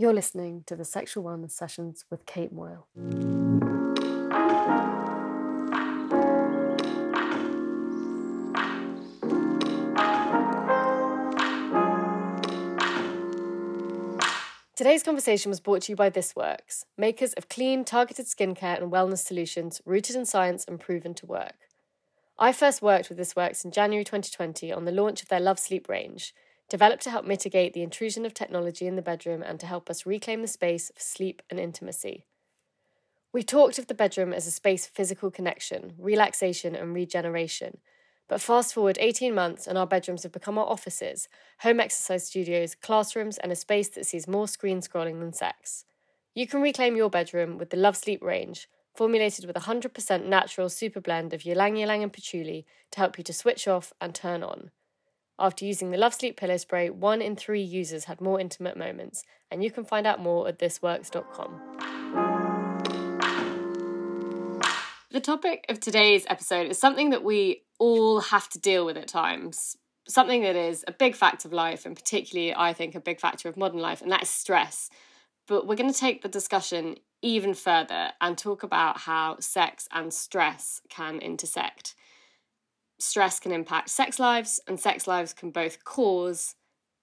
You're listening to the Sexual Wellness Sessions with Kate Moyle. Today's conversation was brought to you by This Works, makers of clean, targeted skincare and wellness solutions rooted in science and proven to work. I first worked with This Works in January 2020 on the launch of their Love Sleep range, developed to help mitigate the intrusion of technology in the bedroom and to help us reclaim the space for sleep and intimacy. We talked of the bedroom as a space for physical connection, relaxation, and regeneration. But fast forward 18 months, and our bedrooms have become our offices, home exercise studios, classrooms, and a space that sees more screen scrolling than sex. You can reclaim your bedroom with the Love Sleep range, formulated with 100% natural super blend of ylang ylang and patchouli to help you to switch off and turn on. After using the Love Sleep pillow spray, one in three users had more intimate moments, and you can find out more at thisworks.com. The topic of today's episode is something that we all have to deal with at times. Something that is a big fact of life, and particularly, I think, a big factor of modern life, and that is stress. But we're going to take the discussion even further and talk about how sex and stress can intersect stress can impact sex lives, and sex lives can both cause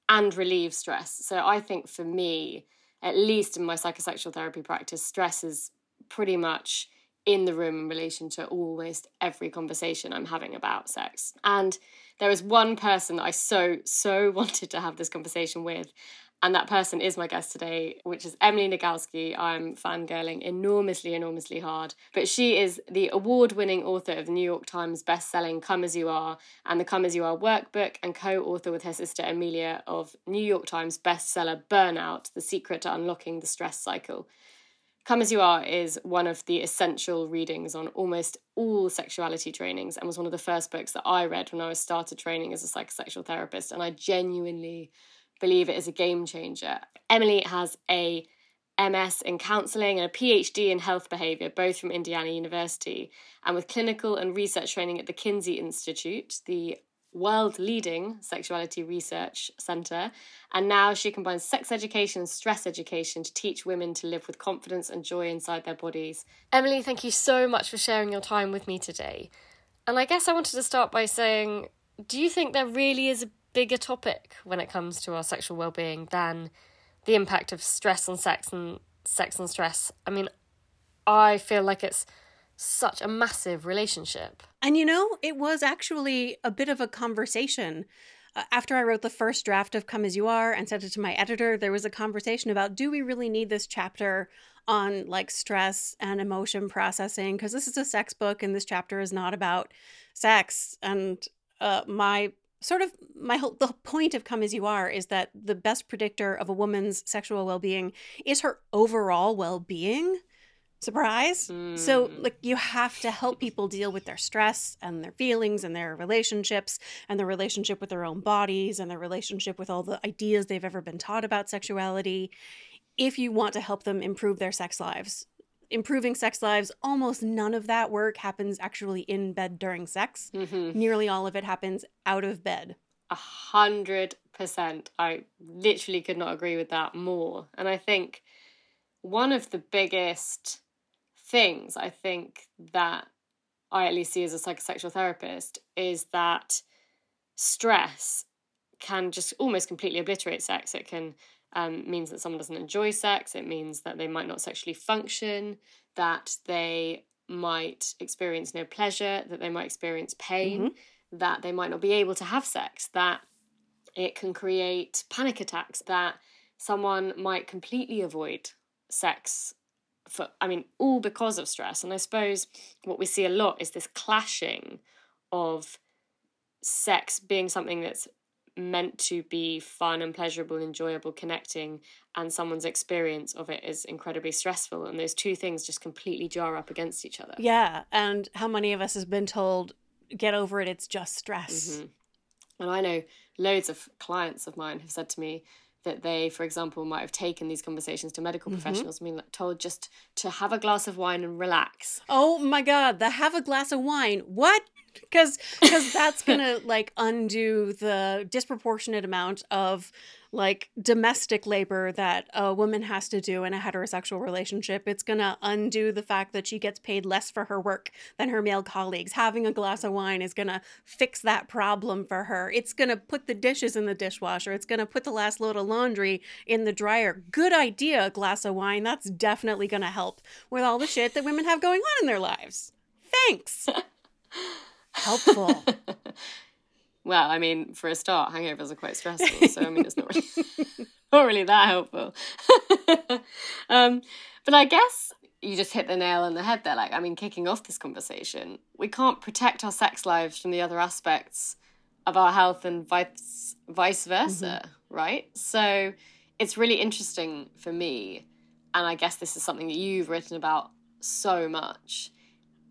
and relieve stress. So I think for me, at least in my psychosexual therapy practice, stress is pretty much in the room in relation to almost every conversation I'm having about sex. And there is one person that I so, so wanted to have this conversation with, and that person is my guest today, which is Emily Nagoski. I'm fangirling enormously, enormously hard. But she is the award winning author of the New York Times best-selling Come As You Are and the Come As You Are workbook, and co author with her sister Amelia of New York Times bestseller Burnout The Secret to Unlocking the Stress Cycle. Come As You Are is one of the essential readings on almost all sexuality trainings and was one of the first books that I read when I was started training as a psychosexual therapist. And I genuinely believe it is a game changer. Emily has a MS in counselling and a PhD in health behaviour, both from Indiana University, and with clinical and research training at the Kinsey Institute, the world leading sexuality research centre. And now she combines sex education and stress education to teach women to live with confidence and joy inside their bodies. Emily, thank you so much for sharing your time with me today. And I guess I wanted to start by saying do you think there really is a bigger topic when it comes to our sexual well-being than the impact of stress on sex and sex and stress. I mean, I feel like it's such a massive relationship. And you know, it was actually a bit of a conversation. Uh, after I wrote the first draft of Come As You Are and sent it to my editor, there was a conversation about do we really need this chapter on like stress and emotion processing? Because this is a sex book and this chapter is not about sex. And uh, my sort of my whole the point of come as you are is that the best predictor of a woman's sexual well-being is her overall well-being. Surprise. Mm. so like you have to help people deal with their stress and their feelings and their relationships and their relationship with their own bodies and their relationship with all the ideas they've ever been taught about sexuality. If you want to help them improve their sex lives improving sex lives, almost none of that work happens actually in bed during sex. Mm-hmm. Nearly all of it happens out of bed. A hundred percent. I literally could not agree with that more. And I think one of the biggest things I think that I at least see as a psychosexual therapist is that stress can just almost completely obliterate sex. It can um, means that someone doesn't enjoy sex. It means that they might not sexually function, that they might experience no pleasure, that they might experience pain, mm-hmm. that they might not be able to have sex, that it can create panic attacks, that someone might completely avoid sex for I mean all because of stress. And I suppose what we see a lot is this clashing of sex being something that's meant to be fun and pleasurable, enjoyable, connecting, and someone's experience of it is incredibly stressful. And those two things just completely jar up against each other. Yeah. And how many of us has been told, get over it, it's just stress? Mm-hmm. And I know loads of clients of mine have said to me, that they, for example, might have taken these conversations to medical mm-hmm. professionals, like, told just to have a glass of wine and relax. Oh my God, the have a glass of wine. What? because because that's gonna like undo the disproportionate amount of like domestic labor that a woman has to do in a heterosexual relationship. It's gonna undo the fact that she gets paid less for her work than her male colleagues. Having a glass of wine is gonna fix that problem for her. It's gonna put the dishes in the dishwasher. It's gonna put the last load of laundry in the dryer. Good idea a glass of wine. That's definitely gonna help with all the shit that women have going on in their lives. Thanks helpful. well, I mean, for a start, hangovers are quite stressful, so I mean, it's not really, not really that helpful. um, but I guess you just hit the nail on the head there. Like, I mean, kicking off this conversation, we can't protect our sex lives from the other aspects of our health and vice vice versa, mm-hmm. right? So it's really interesting for me, and I guess this is something that you've written about so much,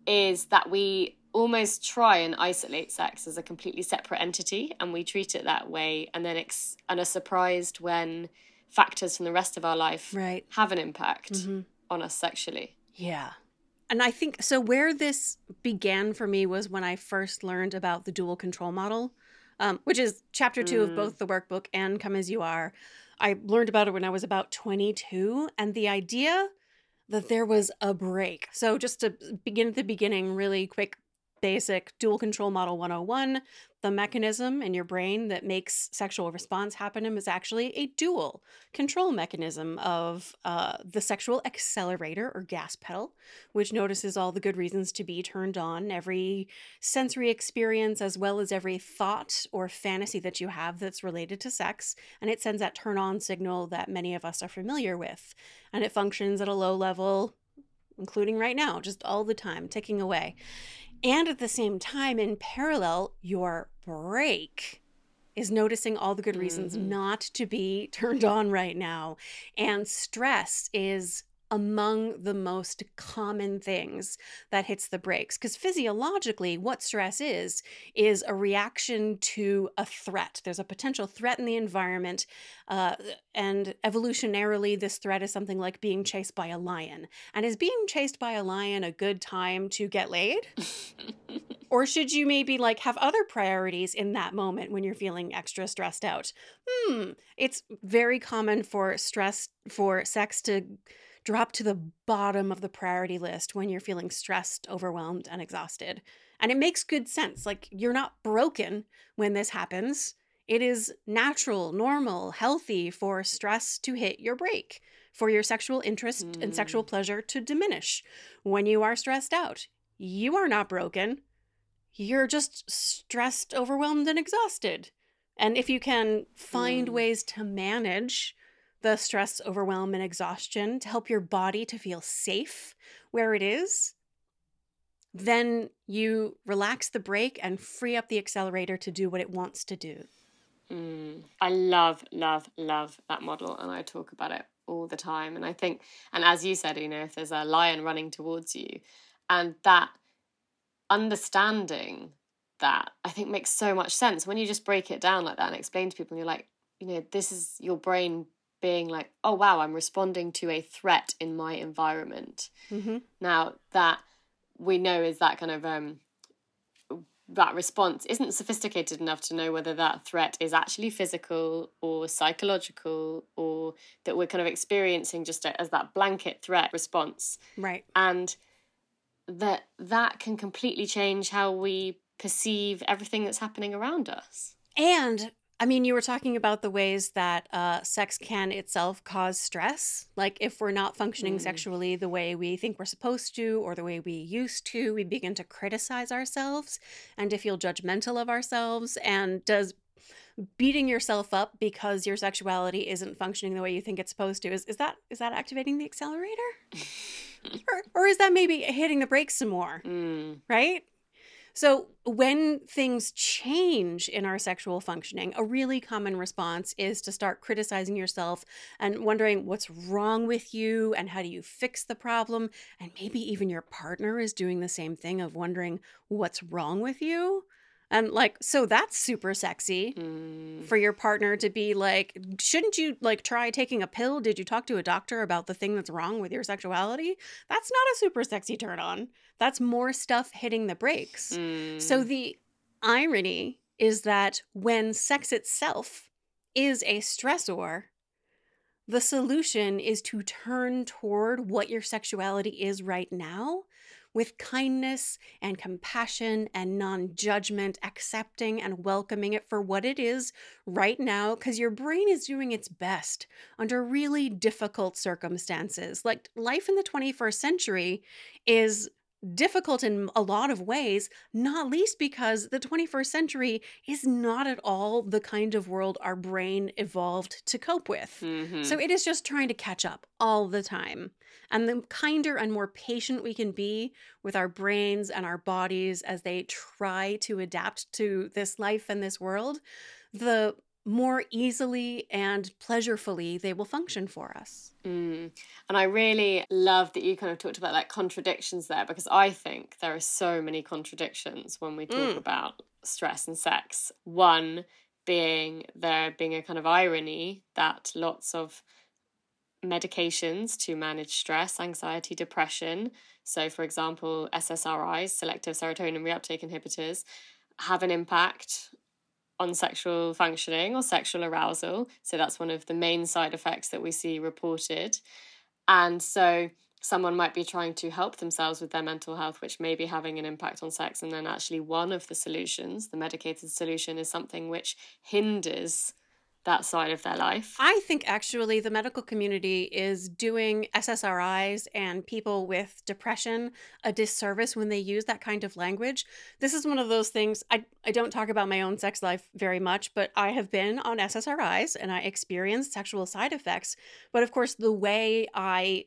is that we almost try and isolate sex as a completely separate entity and we treat it that way and then ex- and are surprised when factors from the rest of our life right. have an impact mm-hmm. on us sexually yeah and i think so where this began for me was when i first learned about the dual control model um, which is chapter two mm. of both the workbook and come as you are i learned about it when i was about 22 and the idea that there was a brake. So, just to begin at the beginning, really quick basic dual control model 101 the mechanism in your brain that makes sexual response happen is actually a dual control mechanism of uh, the sexual accelerator or gas pedal which notices all the good reasons to be turned on every sensory experience as well as every thought or fantasy that you have that's related to sex and it sends that turn on signal that many of us are familiar with and it functions at a low level including right now just all the time ticking away and at the same time, in parallel, your brake is noticing all the good reasons mm-hmm. not to be turned on right now. And stress is among the most common things that hits the brakes because physiologically what stress is is a reaction to a threat. There's a potential threat in the environment uh, and evolutionarily this threat is something like being chased by a lion. And is being chased by a lion a good time to get laid? Or should you maybe like have other priorities in that moment when you're feeling extra stressed out? Hmm it's very common for stress for sex to drop to the bottom of the priority list when you're feeling stressed, overwhelmed, and exhausted. And it makes good sense. Like, you're not broken when this happens. It is natural, normal, healthy for stress to hit your brake, for your sexual interest mm. and sexual mm. pleasure to diminish when you are stressed out. You are not broken. You're just stressed, overwhelmed, and exhausted. And if you can find mm. ways to manage the stress, overwhelm, and exhaustion to help your body to feel safe where it is, then you relax the brake and free up the accelerator to do what it wants to do. Mm, I love, love, love that model, and I talk about it all the time. And I think, and as you said, you know, if there's a lion running towards you, and that understanding that I think makes so much sense when you just break it down like that and explain to people, and you're like, you know, this is your brain being like, oh wow, I'm responding to a threat in my environment. Mm-hmm. Now that we know is that kind of um, that response isn't sophisticated enough to know whether that threat is actually physical or psychological or that we're kind of experiencing just as that blanket threat response. Right. And that that can completely change how we perceive everything that's happening around us. And I mean, you were talking about the ways that uh, sex can itself cause stress. Like, if we're not functioning mm. sexually the way we think we're supposed to or the way we used to, we begin to criticize ourselves and to feel judgmental of ourselves. And does beating yourself up because your sexuality isn't functioning the way you think it's supposed to is, is that is that activating the accelerator or, or is that maybe hitting the brakes some more mm. right so, when things change in our sexual functioning, a really common response is to start criticizing yourself and wondering what's wrong with you and how do you fix the problem. And maybe even your partner is doing the same thing of wondering what's wrong with you. And like, so that's super sexy Mm. for your partner to be like, shouldn't you like try taking a pill? Did you talk to a doctor about the thing that's wrong with your sexuality? That's not a super sexy turn on. That's more stuff hitting the brakes. Mm. So the irony is that when sex itself is a stressor, the solution is to turn toward what your sexuality is right now with kindness and compassion and non judgment, accepting and welcoming it for what it is right now, because your brain is doing its best under really difficult circumstances. Like life in the 21st century is difficult in a lot of ways, not least because the 21st century is not at all the kind of world our brain evolved to cope with. Mhm. So it is just trying to catch up all the time. And the kinder and more patient we can be with our brains and our bodies as they try to adapt to this life and this world, the more easily and pleasurefully they will function for us. Mm. And I really love that you kind of talked about like contradictions there because I think there are so many contradictions when we talk Mm. about stress and sex. One being there being a kind of irony that lots of medications to manage stress, anxiety, depression, so for example, SSRIs, selective serotonin reuptake inhibitors, have an impact on sexual functioning or sexual arousal. So that's one of the main side effects that we see reported. And so someone might be trying to help themselves with their mental health, which may be having an impact on sex. And then actually, one of the solutions, the medicated solution, is something which hinders that side of their life. I think actually the medical community is doing SSRIs and people with depression a disservice when they use that kind of language. This is one of those things I, I don't talk about my own sex life very much, but I have been on SSRIs and I experienced sexual side effects. But of course, the way I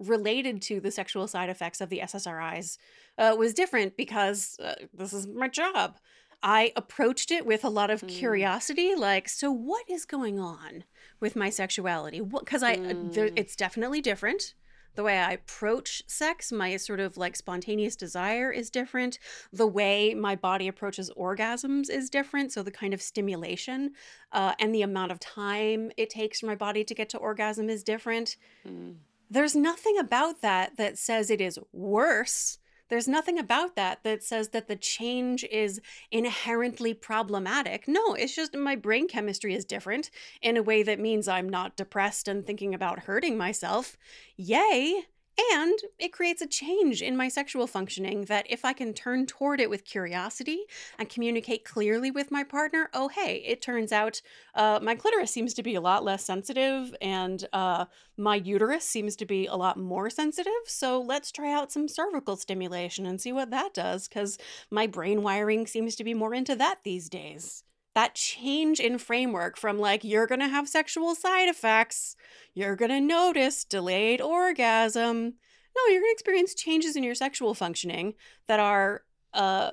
related to the sexual side effects of the SSRIs uh, was different because uh, this is my job. I approached it with a lot of Mm. curiosity, like, so what is going on with my sexuality? Because I, uh, there, Mm. it's definitely different. The way I approach sex, my sort of like spontaneous desire is different. The way my body approaches orgasms is different. So the kind of stimulation uh, and the amount of time it takes for my body to get to orgasm is different. Mm. There's nothing about that that says it is worse. There's nothing about that that says that the change is inherently problematic. No, it's just my brain chemistry is different in a way that means I'm not depressed and thinking about hurting myself. Yay! And it creates a change in my sexual functioning that if I can turn toward it with curiosity and communicate clearly with my partner, oh, hey, it turns out uh, my clitoris seems to be a lot less sensitive and uh, my uterus seems to be a lot more sensitive. So let's try out some cervical stimulation and see what that does because my brain wiring seems to be more into that these days. That change in framework from like, you're going to have sexual side effects, you're going to notice delayed orgasm. No, you're going to experience changes in your sexual functioning that are uh,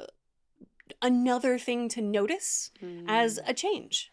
another thing to notice as Mm. a change.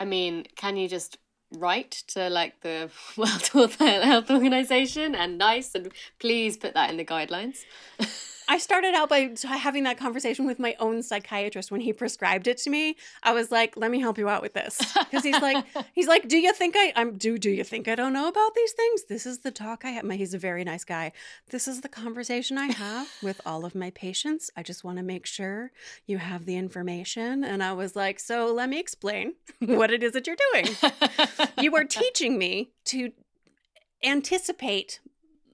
I mean, can you just write to like the World Health Organization and nice and please put that in the guidelines? I started out by having that conversation with my own psychiatrist when he prescribed it to me. I was like, "Let me help you out with this," because he's like, he's like, "Do you think I I'm do do you think I don't know about these things? This is the talk I have." My, he's a very nice guy. This is the conversation I have with all of my patients. I just want to make sure you have the information. And I was like, "So let me explain what it is that you're doing. you are teaching me to anticipate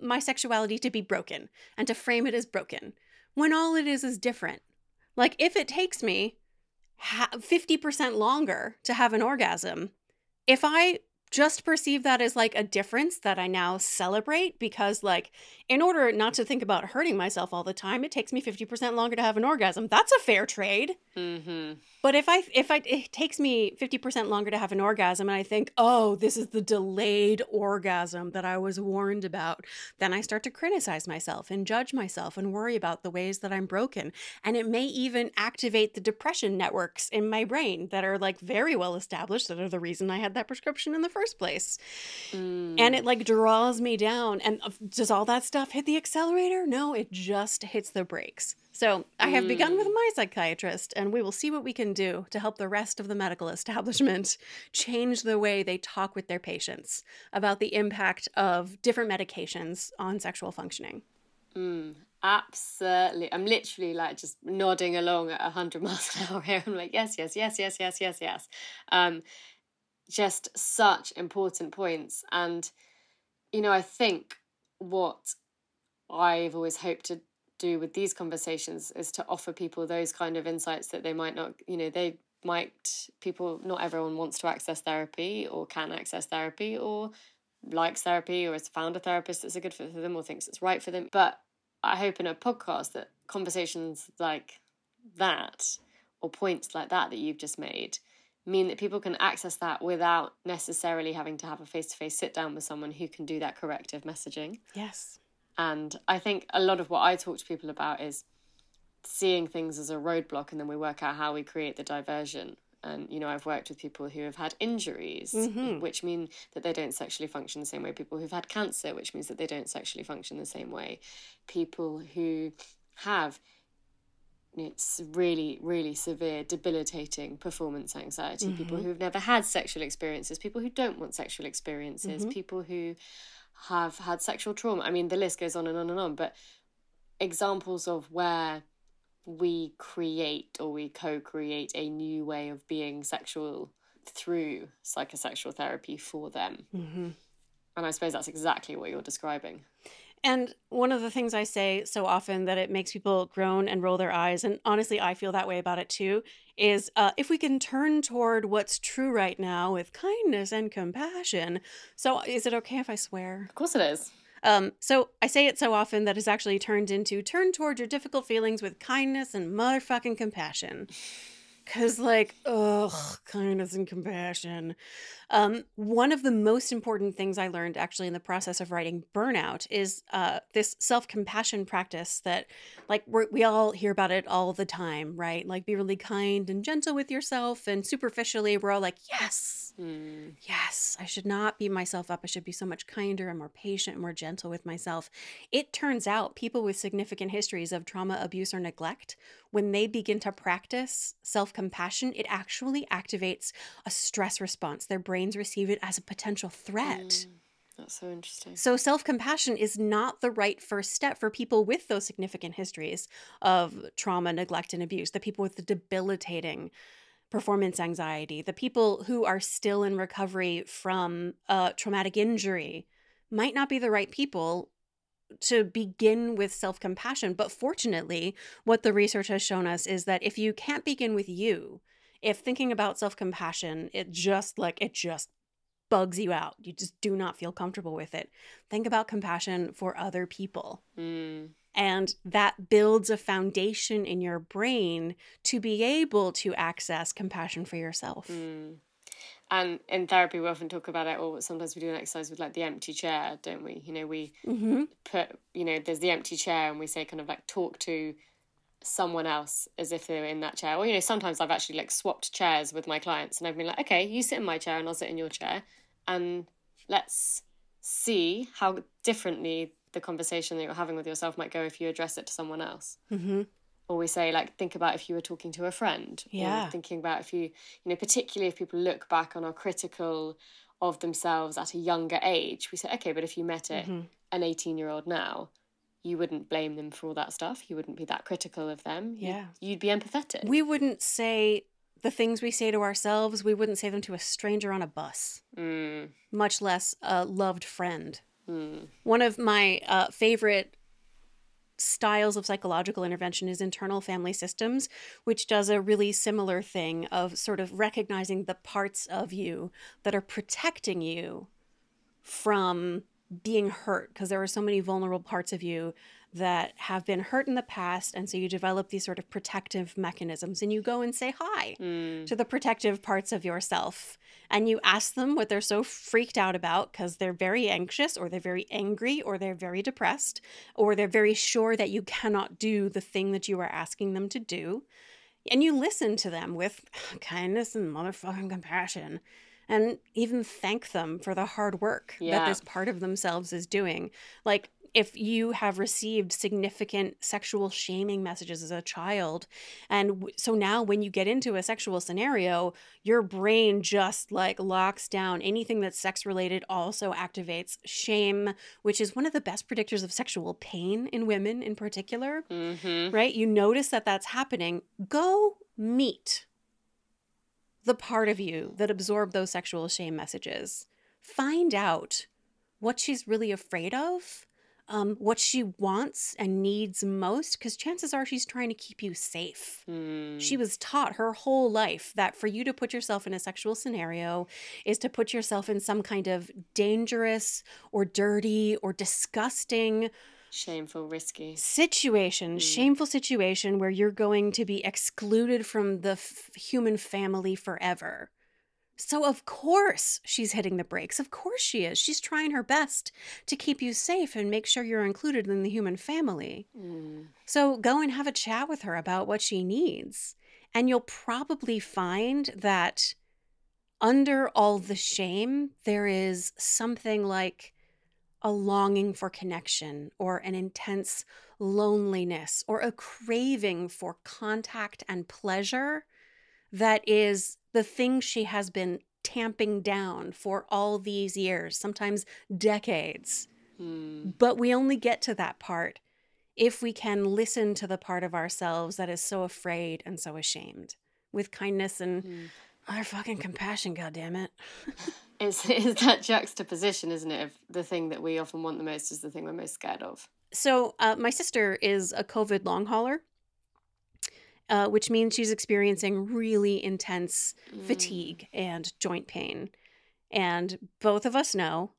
my sexuality to be broken and to frame it as broken when all it is is different. Like if it takes me 50% longer to have an orgasm, if I just perceive that as like a difference that I now celebrate because like in order not to think about hurting myself all the time, it takes me 50% longer to have an orgasm. That's a fair trade. hmm But if I if I it takes me 50% longer to have an orgasm and I think, "Oh, this is the delayed orgasm that I was warned about." Then I start to criticize myself and judge myself and worry about the ways that I'm broken. And it may even activate the depression networks in my brain that are like very well established that are the reason I had that prescription in the first place. Mm. And it like draws me down and uh, does all that stuff hit the accelerator? No, it just hits the brakes. So I have begun with Mm. my psychiatrist, and we will see what we can do to help the rest of the medical establishment change the way they talk with their patients about the impact of different medications on sexual functioning. Mm, absolutely. I'm literally like just nodding along at 100 miles an hour here. I'm like, yes, yes, yes, yes, yes, yes, yes. Um, just such important points. And, you know, I think what I've always hoped to do with these conversations is to offer people those kind of insights that they might not, you know, they might, people, not everyone wants to access therapy or can access therapy or likes therapy or has found a therapist that's a good fit for them or thinks it's right for them. But I hope in a podcast that conversations like that or points like that that you've just made mean that people can access that without necessarily having to have a face to face sit down with someone who can do that corrective messaging. Yes. And I think a lot of what I talk to people about is seeing things as a roadblock and then we work out how we create the diversion. And, you know, I've worked with people who have had injuries, Mhm. which mean that they don't sexually function the same way. People who've had cancer, which means that they don't sexually function the same way. People who have it's really, really severe, debilitating performance anxiety. People Mhm. who've never had sexual experiences, people who don't want sexual experiences, Mhm. people who have had sexual trauma. I mean, the list goes on and on and on, but examples of where we create or we co create a new way of being sexual through psychosexual therapy for them. hmm And I suppose that's exactly what you're describing. And one of the things I say so often that it makes people groan and roll their eyes, and honestly, I feel that way about it too, is uh, if we can turn toward what's true right now with kindness and compassion. So, is it okay if I swear? Of course it is. Um, so I say it so often that it's actually turned into turn toward your difficult feelings with kindness and motherfucking compassion. Cause like, ugh, kindness and compassion. Um, one of the most important things I learned actually in the process of writing Burnout is uh, this self compassion practice that, like, we're, we all hear about it all the time, right? Like, be really kind and gentle with yourself. And superficially, we're all like, yes, Hmm. Yes, I should not beat myself up. I should be so much kinder and more patient and more gentle with myself. It turns out people with significant histories of trauma, abuse, or neglect, when they begin to practice self compassion, it actually activates a stress response. Their brains receive it as a potential threat. Mm, that's so interesting. So, self compassion is not the right first step for people with those significant histories of trauma, neglect, and abuse, the people with the debilitating performance anxiety, the people who are still in recovery from a traumatic injury might not be the right people to begin with self compassion. But fortunately, what the research has shown us is that if you can't begin with you, if thinking about self compassion, it just like it just bugs you out, you just do not feel comfortable with it, think about compassion for other people. Mm. And that builds a foundation in your brain to be able to access compassion for yourself. Mm. And in therapy, we often talk about it, or sometimes we do an exercise with like the empty chair, don't we? You know, we hmm put, you know, there's the empty chair, and we say kind of like talk to someone else as if they were in that chair. Or, you know, sometimes I've actually like swapped chairs with my clients, and I've been like, okay, you sit in my chair, and I'll sit in your chair, and let's see how differently the conversation that you're having with yourself might go if you address it to someone else. hmm or we say like think about if you were talking to a friend Yeah. or thinking about if you you know particularly if people look back and are critical of themselves at a younger age we say okay but if you met a, Mhm. an 18 year old now you wouldn't blame them for all that stuff you wouldn't be that critical of them You'd- Yeah. you'd, be empathetic We wouldn't say the things we say to ourselves, we wouldn't say them to a stranger on a bus, mm, much less a loved friend. Mm, One of my uh, favorite styles of psychological intervention is internal family systems, which does a really similar thing of sort of recognizing the parts of you that are protecting you from being hurt because there are so many vulnerable parts of you that have been hurt in the past and so you develop these sort of protective mechanisms and you go and say hi mm, to the protective parts of yourself and you ask them what they're so freaked out about because they're very anxious or they're very angry or they're very depressed or they're very sure that you cannot do the thing that you are asking them to do and you listen to them with kindness and motherfucking compassion and even thank them for the hard work that this part of themselves is doing. Like if you have received significant sexual shaming messages as a child, and w- so now when you get into a sexual scenario, your brain just like locks down anything that's sex related, also activates shame, which is one of the best predictors of sexual pain in women in particular, Mm-hmm. right? You notice that that's happening. Go meet the part of you that absorbed those sexual shame messages. Find out what she's really afraid of, um, what she wants and needs most, because chances are she's trying to keep you safe. Mm. She was taught her whole life that for you to put yourself in a sexual scenario is to put yourself in some kind of dangerous or dirty or disgusting Shameful, risky. situation, Mm. shameful situation where you're going to be excluded from the f- human family forever. So, of course, she's hitting the brakes. Of course, she is. She's trying her best to keep you safe and make sure you're included in the human family. Mm. So, go and have a chat with her about what she needs. And you'll probably find that under all the shame, there is something like a longing for connection or an intense loneliness or a craving for contact and pleasure that is the thing she has been tamping down for all these years, sometimes decades. Mm. But we only get to that part if we can listen to the part of ourselves that is so afraid and so ashamed with kindness and Mm. utter fucking compassion, goddammit. It's, it's that juxtaposition, isn't it? Of the thing that we often want the most is the thing we're most scared of. So, uh, my sister is a COVID long hauler, uh, which means she's experiencing really intense Mm. fatigue and joint pain. And both of us know,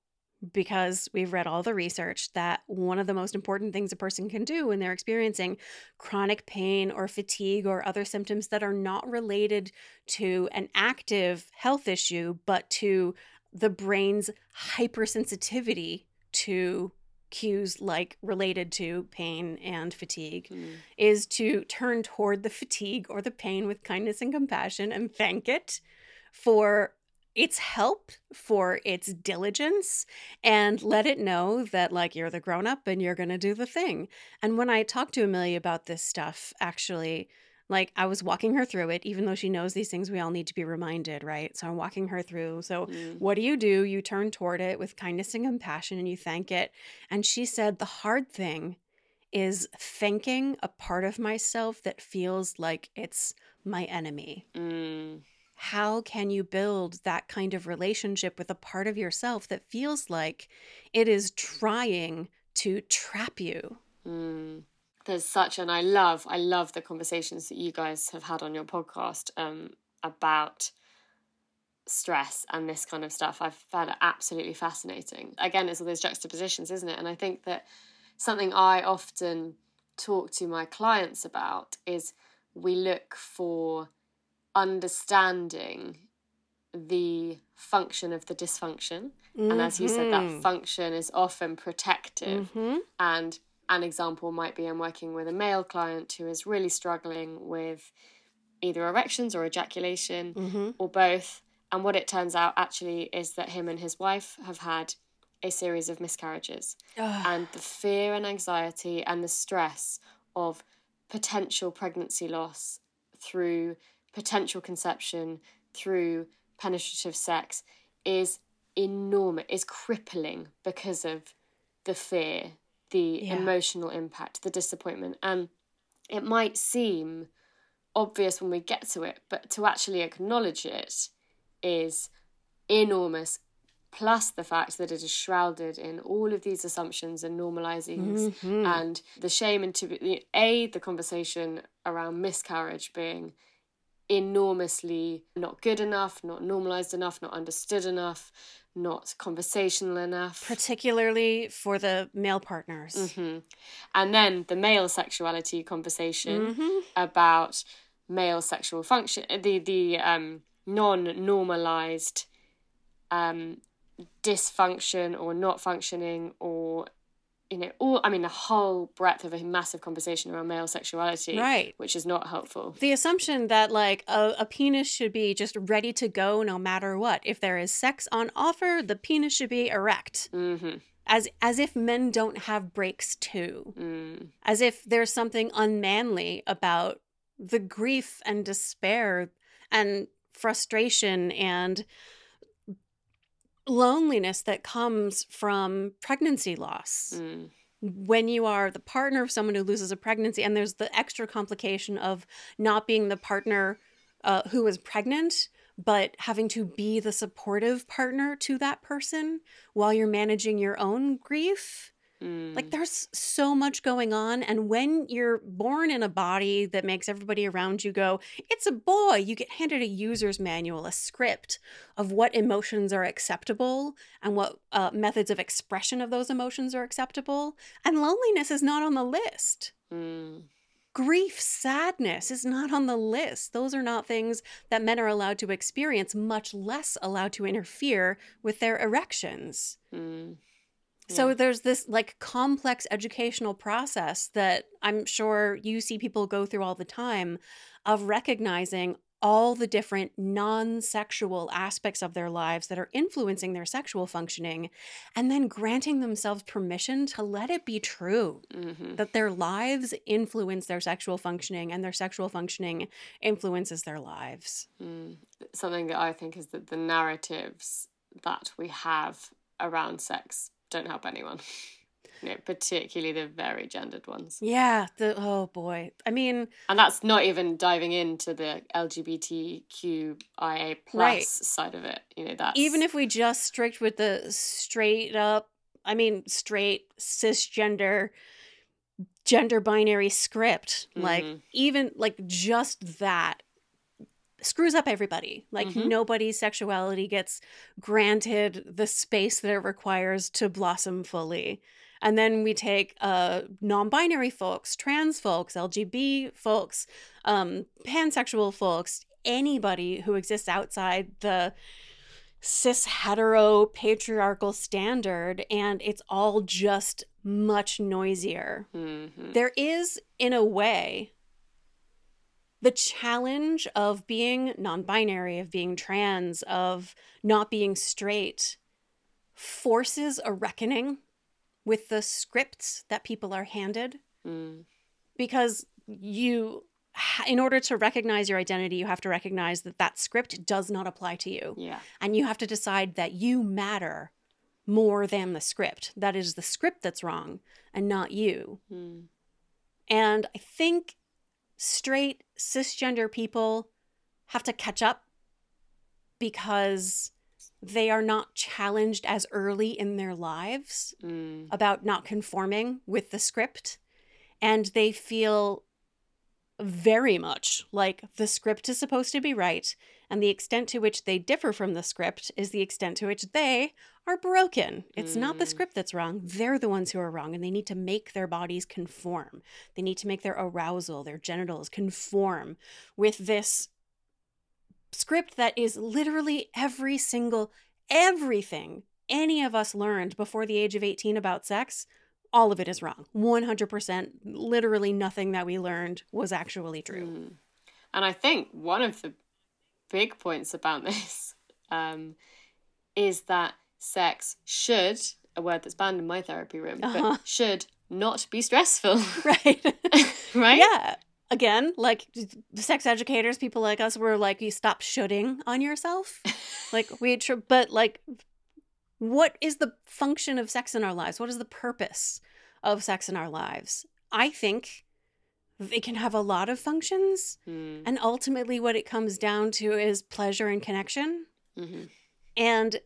because we've read all the research, that one of the most important things a person can do when they're experiencing chronic pain or fatigue or other symptoms that are not related to an active health issue, but to the brain's hypersensitivity to cues like related to pain and fatigue Mm. is to turn toward the fatigue or the pain with kindness and compassion and thank it for its help, for its diligence, and let it know that, like, you're the grown up and you're going to do the thing. And when I talked to Amelia about this stuff, actually, like, I was walking her through it, even though she knows these things, we all need to be reminded, right? So I'm walking her through. So, Mm. what do you do? You turn toward it with kindness and compassion and you thank it. And she said, the hard thing is thanking a part of myself that feels like it's my enemy. Mm. How can you build that kind of relationship with a part of yourself that feels like it is trying to trap you? Mm. There's such, and I love, I love the conversations that you guys have had on your podcast um, about stress and this kind of stuff. I've found it absolutely fascinating. Again, it's all those juxtapositions, isn't it? And I think that something I often talk to my clients about is we look for understanding the function of the dysfunction. And as you said, that function is often protective. Mhm. And an example might be I'm working with a male client who is really struggling with either erections or ejaculation Mhm. or both. And what it turns out actually is that him and his wife have had a series of miscarriages. Ugh. And the fear and anxiety and the stress of potential pregnancy loss through potential conception, through penetrative sex is enormous, is crippling because of the fear, the Yeah. emotional impact, the disappointment. And it might seem obvious when we get to it, but to actually acknowledge it is enormous. Plus, the fact that it is shrouded in all of these assumptions and normalizings Mhm. and the shame and into a the conversation around miscarriage being enormously not good enough, not normalized enough, not understood enough, not conversational enough. Particularly for the male partners. hmm And then the male sexuality conversation Mhm. about male sexual function, the the um, non-normalized um, dysfunction or not functioning or you know all I mean the whole breadth of a massive conversation around male sexuality, Right. which is not helpful. The assumption that like a, a penis should be just ready to go no matter what. If there is sex on offer, the penis should be erect. hmm as as if men don't have brakes too Mm. as if there's something unmanly about the grief and despair and frustration and loneliness that comes from pregnancy loss Mm. when you are the partner of someone who loses a pregnancy and there's the extra complication of not being the partner uh, who is pregnant but having to be the supportive partner to that person while you're managing your own grief Mm. like there's so much going on and when you're born in a body that makes everybody around you go it's a boy you get handed a user's manual a script of what emotions are acceptable and what uh, methods of expression of those emotions are acceptable and loneliness is not on the list Mm. grief sadness is not on the list those are not things that men are allowed to experience much less allowed to interfere with their erections Mm. So there's this like complex educational process that I'm sure you see people go through all the time of recognizing all the different non-sexual aspects of their lives that are influencing their sexual functioning and then granting themselves permission to let it be true Mhm. that their lives influence their sexual functioning and their sexual functioning influences their lives. Mm. Something that I think is that the narratives that we have around sex don't help anyone. Particularly the very gendered ones. Yeah, the oh boy. I mean, And that's not even diving into the LGBTQIA plus Right. side of it. You know, that even if we just strict with the straight up i mean straight cisgender gender binary script like Mhm. even like just that screws up everybody like Mhm. nobody's sexuality gets granted the space that it requires to blossom fully and then we take uh non-binary folks trans folks lgb folks um pansexual folks anybody who exists outside the cis hetero patriarchal standard and it's all just much noisier Mhm. there is in a way the challenge of being non-binary of being trans of not being straight forces a reckoning with the scripts that people are handed Mm. because you in order to recognize your identity you have to recognize that that script does not apply to you Yeah. and you have to decide that you matter more than the script that is the script that's wrong and not you Mm. and i think straight cisgender people have to catch up because they are not challenged as early in their lives Mm. about not conforming with the script and they feel very much like the script is supposed to be right and the extent to which they differ from the script is the extent to which they are broken. It's not the Mm. script that's wrong. They're the ones who are wrong and they need to make their bodies conform. They need to make their arousal their genitals conform with this script that is literally every single everything any of us learned before the age of 18 about sex all of it is wrong. 100% literally nothing that we learned was actually true. Mm. And I think one of the big points about this um, is that sex should, a word that's banned in my therapy room, Uh-huh. but should not be stressful. right right? yeah again like sex educators people like us were like you stop shoulding on yourself like we tr- but like what is the function of sex in our lives what is the purpose of sex in our lives i think it can have a lot of functions Mm. and ultimately what it comes down to is pleasure and connection Mhm. and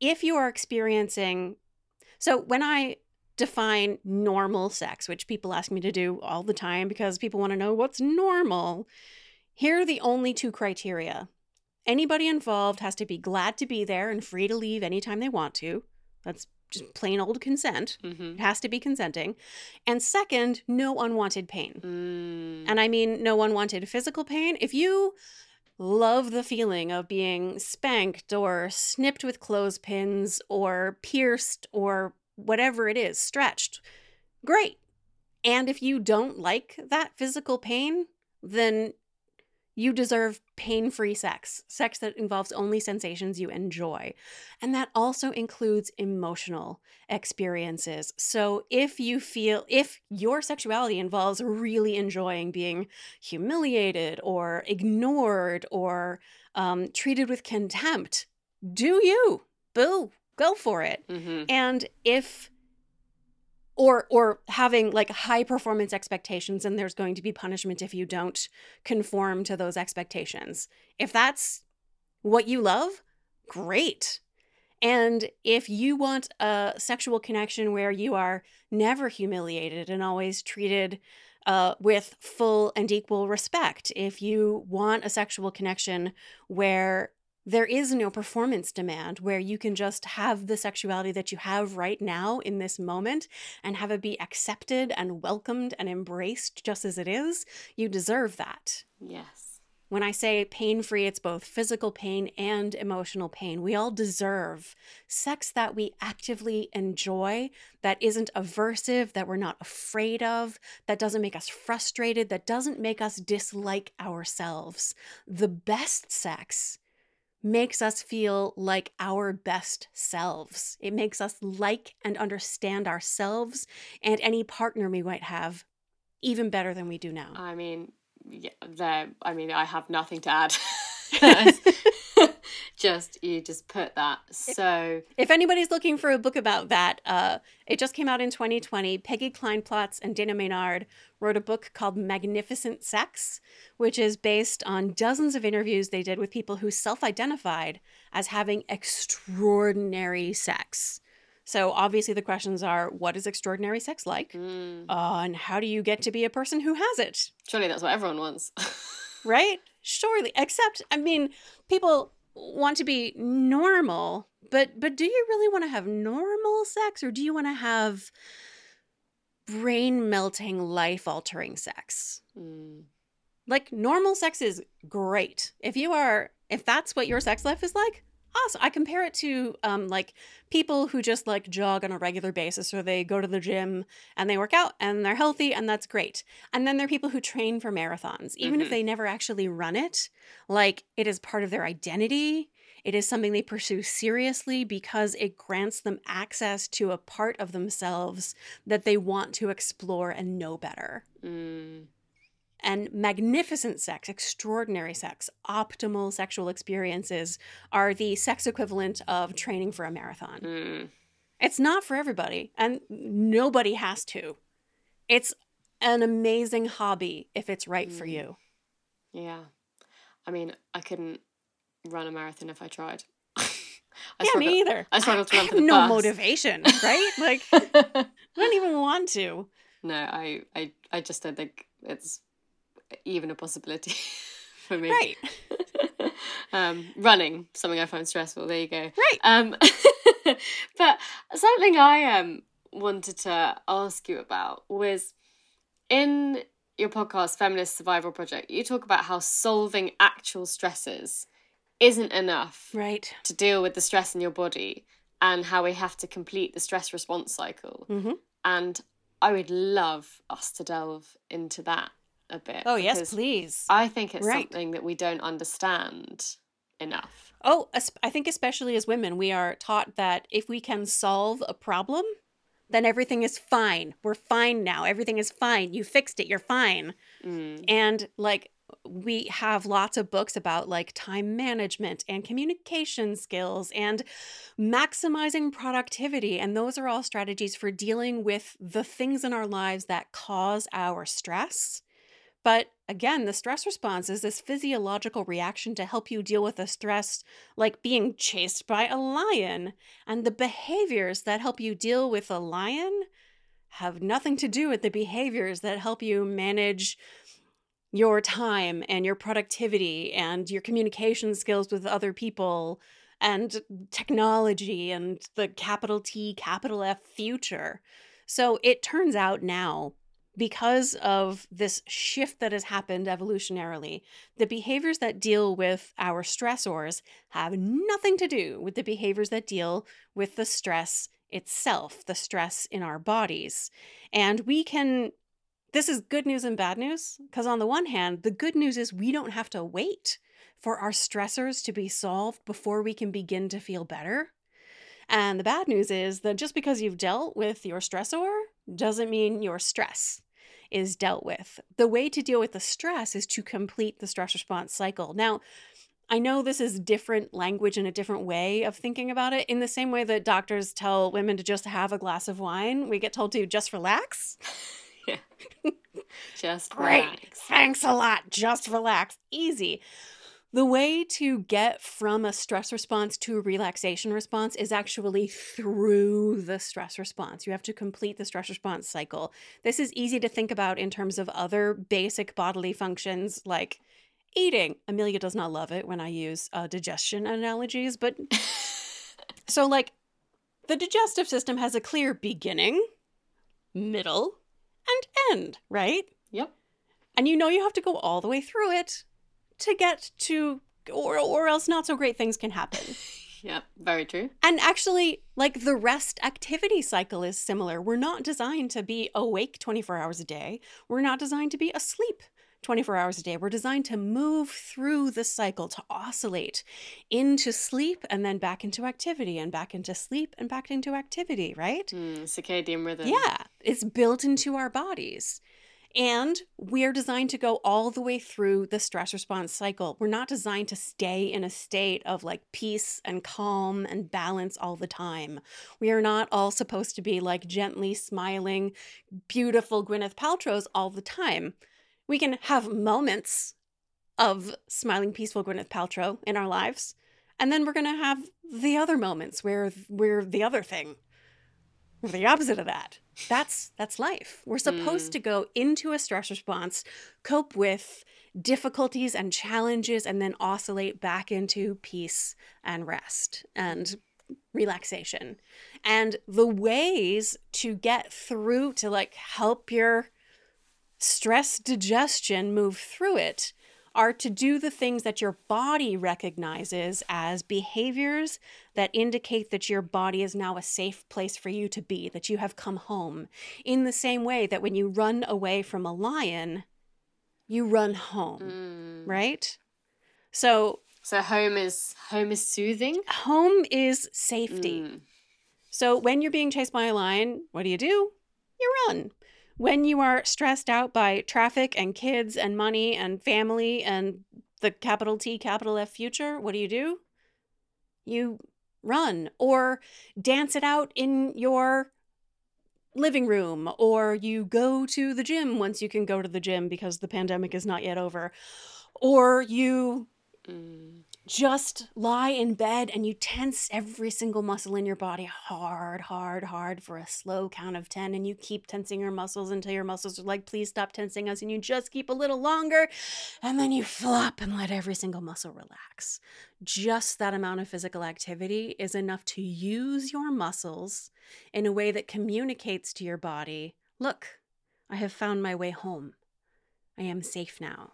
if you are experiencing, so when I define normal sex, which people ask me to do all the time because people want to know what's normal, here are the only two criteria. Anybody involved has to be glad to be there and free to leave anytime they want to. That's just plain old consent. Mhm. It has to be consenting. And second, no unwanted pain. Mm. And I mean no unwanted physical pain. If you love the feeling of being spanked or snipped with clothespins or pierced or whatever it is, stretched, great. And if you don't like that physical pain, then You deserve pain free sex, sex that involves only sensations you enjoy. And that also includes emotional experiences. So if you feel, if your sexuality involves really enjoying being humiliated or ignored or um, treated with contempt, do you? Boo, go for it. Mm-hmm. And if or or having like high performance expectations and there's going to be punishment if you don't conform to those expectations. If that's what you love, great. And if you want a sexual connection where you are never humiliated and always treated uh, with full and equal respect, if you want a sexual connection where there is no performance demand where you can just have the sexuality that you have right now in this moment and have it be accepted and welcomed and embraced just as it is. You deserve that. Yes. When I say pain free, it's both physical pain and emotional pain. We all deserve sex that we actively enjoy, that isn't aversive, that we're not afraid of, that doesn't make us frustrated, that doesn't make us dislike ourselves. The best sex makes us feel like our best selves. It makes us like and understand ourselves and any partner we might have even better than we do now. I mean, yeah. I mean, I have nothing to add. just you just put that. So if anybody's looking for a book about that uh it just came out in 2020 peggy kleinplatz and dana Ménard wrote a book called magnificent sex which is based on dozens of interviews they did with people who self-identified as having extraordinary sex. So obviously the questions are what is extraordinary sex like? Mm, uh, and how do you get to be a person who has it? Surely that's what everyone wants. Right? Surely, except I mean, people want to be normal, but but do you really want to have normal sex or do you want to have brain melting, life altering sex? Mm, Like normal sex is great. If you are if that's what your sex life is like, awesome. I compare it to um like people who just like jog on a regular basis or they go to the gym and they work out and they're healthy and that's great. And then there are people who train for marathons, even if Mhm. they never actually run it, like it is part of their identity. It is something they pursue seriously because it grants them access to a part of themselves that they want to explore and know better mm, and magnificent sex, extraordinary sex, optimal sexual experiences are the sex equivalent of training for a marathon. mm. It's not for everybody, and nobody has to. It's an amazing hobby if it's right for Mm. you. yeah i mean i couldn't run a marathon if i tried I yeah, struggle- me either. I struggle to I run for have the no bus. motivation, right? Like, I don't even want to. no I, I i just don't think it's even a possibility for me Right, um running something i find stressful there you go right. Um, but something I um wanted to ask you about was in your podcast, Feminist Survival Project. You talk about how solving actual stresses isn't enough Right. to deal with the stress in your body, and how we have to complete the stress response cycle. hmm And I would love us to delve into that a bit. Oh, yes, please. I think it's Right. something that we don't understand enough. Oh, I think especially as women, we are taught that if we can solve a problem, then everything is fine. We're fine now. Everything is fine. You fixed it. You're fine. Mm. And like we have lots of books about like time management and communication skills and maximizing productivity and those are all strategies for dealing with the things in our lives that cause our stress. But again, the stress response is this physiological reaction to help you deal with a stress, like being chased by a lion. And the behaviors that help you deal with a lion have nothing to do with the behaviors that help you manage your time and your productivity and your communication skills with other people and technology and the capital T, capital F future. So it turns out now, because of this shift that has happened evolutionarily, the behaviors that deal with our stressors have nothing to do with the behaviors that deal with the stress itself, the stress in our bodies. And we can this is good news and bad news because on the one hand, the good news is we don't have to wait for our stressors to be solved before we can begin to feel better. And the bad news is that just because you've dealt with your stressor doesn't mean your stress is dealt with. The way to deal with the stress is to complete the stress response cycle. Now, I know this is different language and a different way of thinking about it. In the same way that doctors tell women to just have a glass of wine, we get told to just relax. yeah. Just Great. relax. Thanks a lot. Just relax. Easy. The way to get from a stress response to a relaxation response is actually through the stress response. You have to complete the stress response cycle. This is easy to think about in terms of other basic bodily functions like eating. Amelia does not love it when I use uh, digestion analogies, but so like the digestive system has a clear beginning, middle, and end, right? Yep. And you know you have to go all the way through it to get to or or else not so great things can happen. Yep. Very true. And actually, like the rest activity cycle is similar. We're not designed to be awake 24 hours a day. We're not designed to be asleep 24 hours a day. We're designed to move through the cycle, to oscillate into sleep and then back into activity and back into sleep and back into activity, right? Mm, circadian rhythm. Yeah, it's built into our bodies. And we are designed to go all the way through the stress response cycle. We're not designed to stay in a state of like peace and calm and balance all the time. We are not all supposed to be like gently smiling, beautiful Gwyneth Paltrow's all the time. We can have moments of smiling, peaceful Gwyneth Paltrow in our lives. And then we're going to have the other moments where we're the other thing. The opposite of that. That's that's life. We're supposed Mm. to go into a stress response, cope with difficulties and challenges and then oscillate back into peace and rest and relaxation. And the ways to get through to like help your stress digestion move through it are to do the things that your body recognizes as behaviors that indicate that your body is now a safe place for you to be, that you have come home. In the same way that when you run away from a lion, you run home, Mm. right? So, So home is home is soothing. home is safety. Mm. So when you're being chased by a lion, what do you do? You run. When you are stressed out by traffic and kids and money and family and the capital T, capital F future, what do you do? You run or dance it out in your living room or you go to the gym once you can go to the gym because the pandemic is not yet over or you Mm. Just lie in bed and you tense every single muscle in your body hard, hard, hard for a slow count of 10. And you keep tensing your muscles until your muscles are like, please stop tensing us. And you just keep a little longer. And then you flop and let every single muscle relax. Just that amount of physical activity is enough to use your muscles in a way that communicates to your body look, I have found my way home. I am safe now.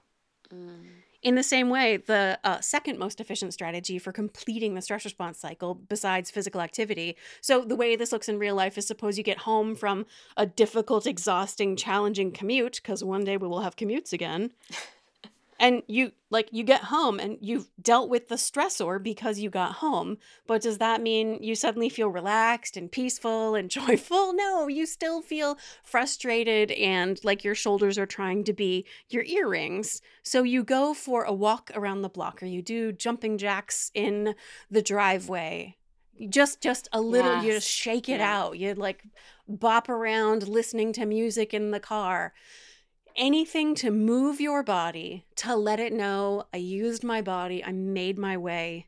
Mm. In the same way, the uh, second most efficient strategy for completing the stress response cycle, besides physical activity, so the way this looks in real life is suppose you get home from a difficult, exhausting, challenging commute, because one day we will have commutes again. And you like you get home and you've dealt with the stressor because you got home. But does that mean you suddenly feel relaxed and peaceful and joyful? No, you still feel frustrated and like your shoulders are trying to be your earrings. So you go for a walk around the block or you do jumping jacks in the driveway. Just just a little you just shake it Yeah. out. You like bop around listening to music in the car anything to move your body to let it know I used my body, I made my way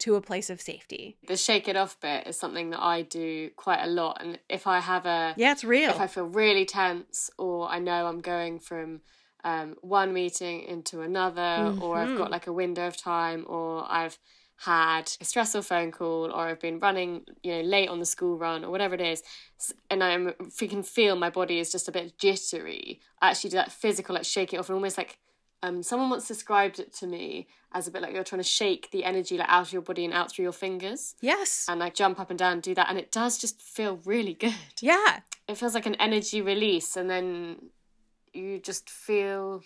to a place of safety. The shake it off bit is something that I do quite a lot. And if I have a Yeah, it's real. if I feel really tense or I know I'm going from um, one meeting into another or I've got Mhm. like a window of time or I've had a stressful phone call or I've been running, you know, late on the school run or whatever it is, and I'm freaking feel my body is just a bit jittery. I actually do that physical, like shake it off, and almost like um, someone once described it to me as a bit like you're trying to shake the energy like out of your body and out through your fingers, yes. and like jump up and down, and do that, and it does just feel really good yeah. it feels like an energy release and then you just feel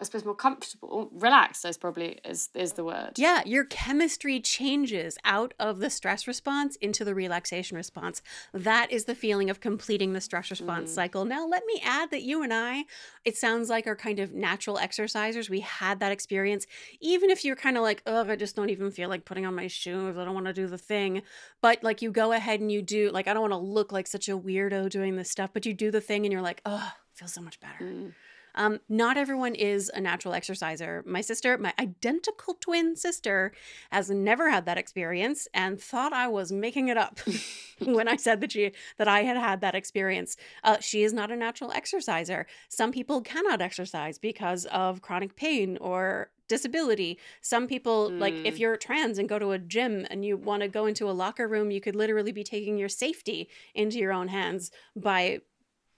I suppose more comfortable, relaxed. Is probably is is the word. Yeah, your chemistry changes out of the stress response into the relaxation response. That is the feeling of completing the stress response mm. cycle. Now, let me add that you and I, it sounds like are kind of natural exercisers. We had that experience, even if you're kind of like, oh, I just don't even feel like putting on my shoes. I don't want to do the thing. But like you go ahead and you do. Like I don't want to look like such a weirdo doing this stuff, but you do the thing and you're like, oh, feels so much better. Mm. Um, not everyone is a natural exerciser. My sister, my identical twin sister, has never had that experience and thought I was making it up when I said that she that I had had that experience. Uh, she is not a natural exerciser. Some people cannot exercise because of chronic pain or disability. Some people, mm. like if mm. you're trans and go to a gym and you want to go into a locker room, you could literally be taking your safety into your own hands by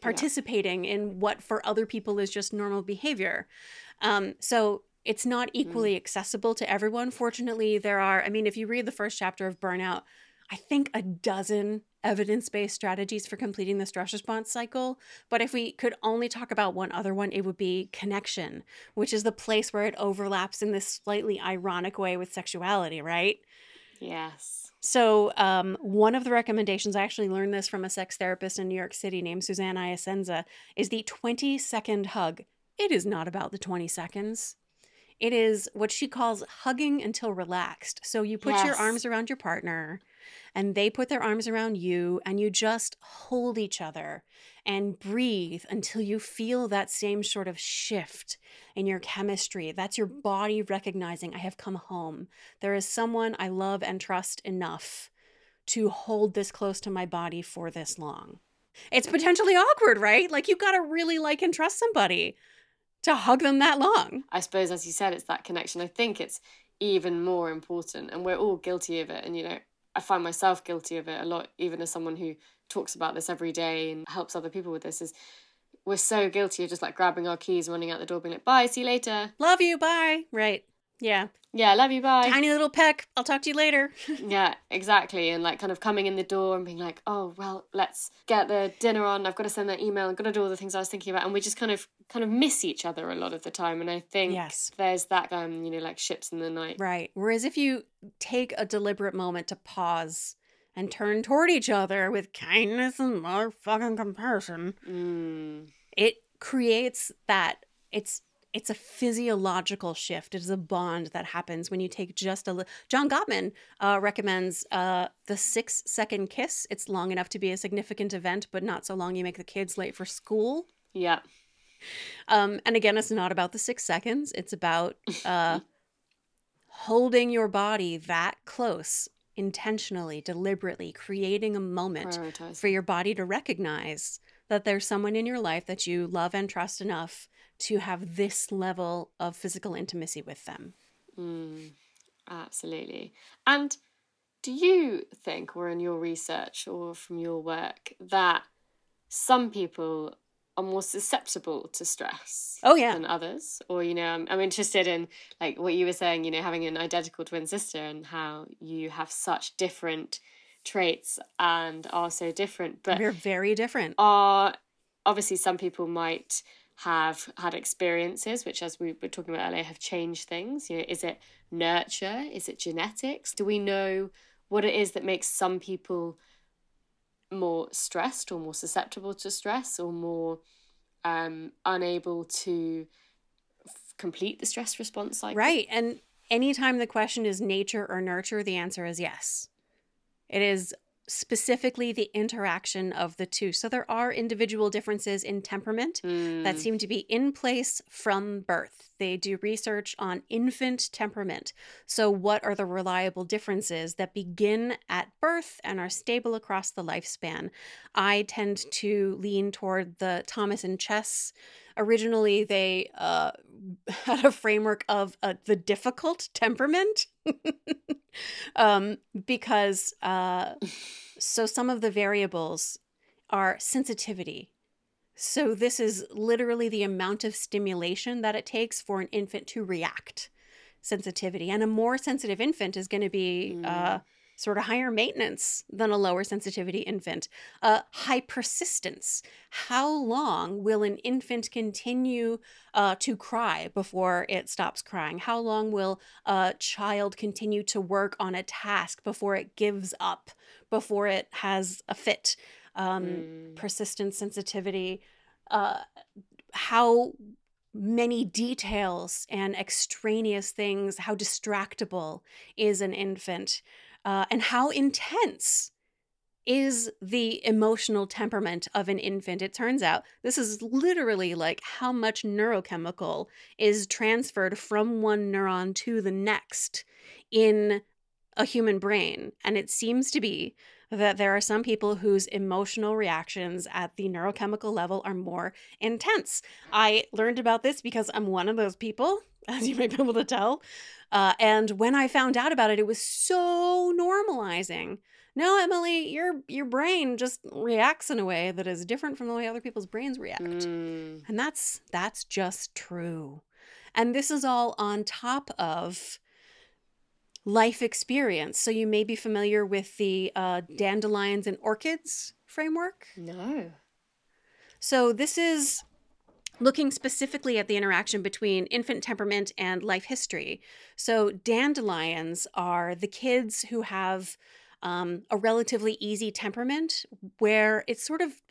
participating yeah. in what for other people is just normal behavior. Um, so it's not equally mm. accessible to everyone. Fortunately, there are, I mean, if you read the first chapter of Burnout, I think a dozen evidence based strategies for completing the stress response cycle. But if we could only talk about one other one, it would be connection, which is the place where it overlaps in this slightly ironic way with sexuality, right? Yes. So, um, one of the recommendations, I actually learned this from a sex therapist in New York City named Suzanne Iasenza, is the 20 second hug. It is not about the 20 seconds. It is what she calls hugging until relaxed. So, you put yes. your arms around your partner and they put their arms around you and you just hold each other and breathe until you feel that same sort of shift in your chemistry. That's your body recognizing, I have come home. There is someone I love and trust enough to hold this close to my body for this long. It's potentially awkward, right? Like you've got to really like and trust somebody to hug them that long. I suppose, as you said, it's that connection. I think it's even more important, and we're all guilty of it. And, you know, I find myself guilty of it a lot, even as someone who talks about this every day and helps other people with this is we're so guilty of just like grabbing our keys, running out the door, being like, bye, see you later. Love you, bye. Right. Yeah. Yeah, love you, bye. Tiny little peck. I'll talk to you later. yeah, exactly. And like kind of coming in the door and being like, oh well, let's get the dinner on. I've got to send that email. I've got to do all the things I was thinking about. And we just kind of kind of miss each other a lot of the time. And I think yes. there's that um, you know, like ships in the night. Right. Whereas if you take a deliberate moment to pause and turn toward each other with kindness and motherfucking compassion, mm. it creates that it's it's a physiological shift. It is a bond that happens when you take just a little. John Gottman uh, recommends uh, the six second kiss. It's long enough to be a significant event, but not so long you make the kids late for school. Yeah. Um, and again, it's not about the six seconds. It's about uh, holding your body that close intentionally, deliberately, creating a moment for your body to recognize that there's someone in your life that you love and trust enough to have this level of physical intimacy with them. Mm, absolutely. And do you think, or in your research or from your work, that some people are more susceptible to stress oh yeah than others or you know I'm, I'm interested in like what you were saying you know having an identical twin sister and how you have such different traits and are so different but we're very different are obviously some people might have had experiences which as we were talking about earlier have changed things you know is it nurture is it genetics do we know what it is that makes some people more stressed or more susceptible to stress or more um, unable to f- complete the stress response cycle. Right. And anytime the question is nature or nurture, the answer is yes. It is specifically the interaction of the two. So there are individual differences in temperament mm. that seem to be in place from birth. They do research on infant temperament. So, what are the reliable differences that begin at birth and are stable across the lifespan? I tend to lean toward the Thomas and Chess. Originally, they uh, had a framework of uh, the difficult temperament um, because uh, so some of the variables are sensitivity. So this is literally the amount of stimulation that it takes for an infant to react. Sensitivity, and a more sensitive infant is going to be uh, mm. uh, sort of higher maintenance than a lower sensitivity infant. Uh, high persistence. How long will an infant continue uh, to cry before it stops crying? How long will a child continue to work on a task before it gives up, before it has a fit? Um, mm. Persistence, sensitivity. Uh, how many details and extraneous things, how distractible is an infant, uh, and how intense is the emotional temperament of an infant. It turns out this is literally like how much neurochemical is transferred from one neuron to the next in a human brain. And it seems to be that there are some people whose emotional reactions at the neurochemical level are more intense. I learned about this because I'm one of those people, as you might be able to tell. Uh, and when I found out about it, it was so normalizing. No, Emily, your your brain just reacts in a way that is different from the way other people's brains react. Mm. And that's that's just true. And this is all on top of life experience. So you may be familiar with the uh, dandelions and orchids framework. No. So this is looking specifically at the interaction between infant temperament and life history. So dandelions are the kids who have um, a relatively easy temperament where it's sort of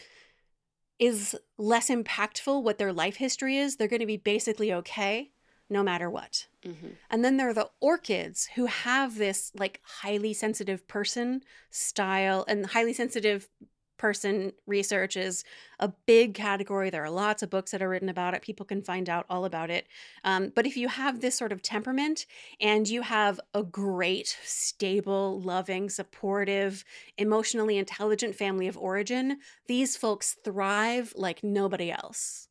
is less impactful what their life history is. They're going to be basically okay no matter what. Mm-hmm. And then there are the orchids who have this like highly sensitive person style and highly sensitive person research is a big category. There are lots of books that are written about it. People can find out all about it. Um, but if you have this sort of temperament and you have a great, stable, loving, supportive, emotionally intelligent family of origin, these folks thrive like nobody else.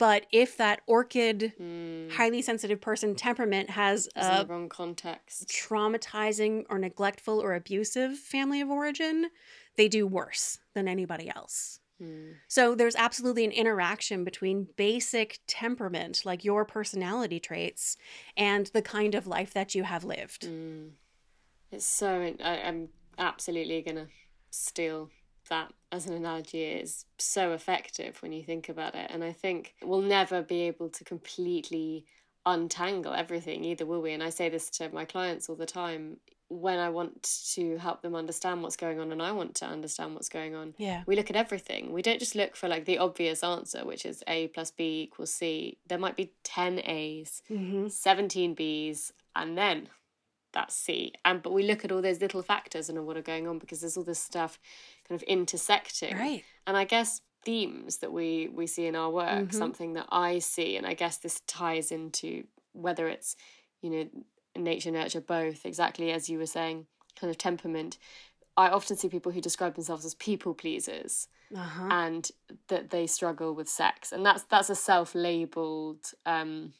But if that orchid, mm. highly sensitive person temperament has a wrong context, traumatizing or neglectful or abusive family of origin, they do worse than anybody else. Mm. So there's absolutely an interaction between basic temperament, like your personality traits, and the kind of life that you have lived. Mm. It's so, I, I'm absolutely going to steal that as an analogy is so effective when you think about it. And I think we'll never be able to completely untangle everything either, will we? And I say this to my clients all the time when I want to help them understand what's going on and I want to understand what's going on. Yeah. We look at everything. We don't just look for like the obvious answer, which is A plus B equals C. There might be 10 A's, mm-hmm. 17 B's, and then that's C. And but we look at all those little factors and what are going on because there's all this stuff kind of intersecting. Right. And I guess themes that we we see in our work, mm-hmm. something that I see, and I guess this ties into whether it's, you know, nature, nurture, both, exactly as you were saying, kind of temperament. I often see people who describe themselves as people pleasers. Uh-huh. and that they struggle with sex and that's that's a self-labeled um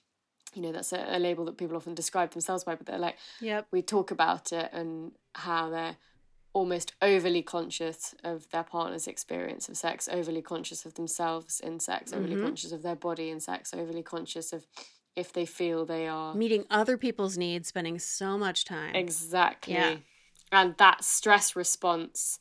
you know that's a, a, label that people often describe themselves by but they're like yep we talk about it and how they're almost overly conscious of their partner's experience of sex, overly conscious of themselves in sex, overly mm-hmm. conscious of their body in sex, overly conscious of if they feel they are meeting other people's needs, spending so much time. Exactly. Yeah. And that stress response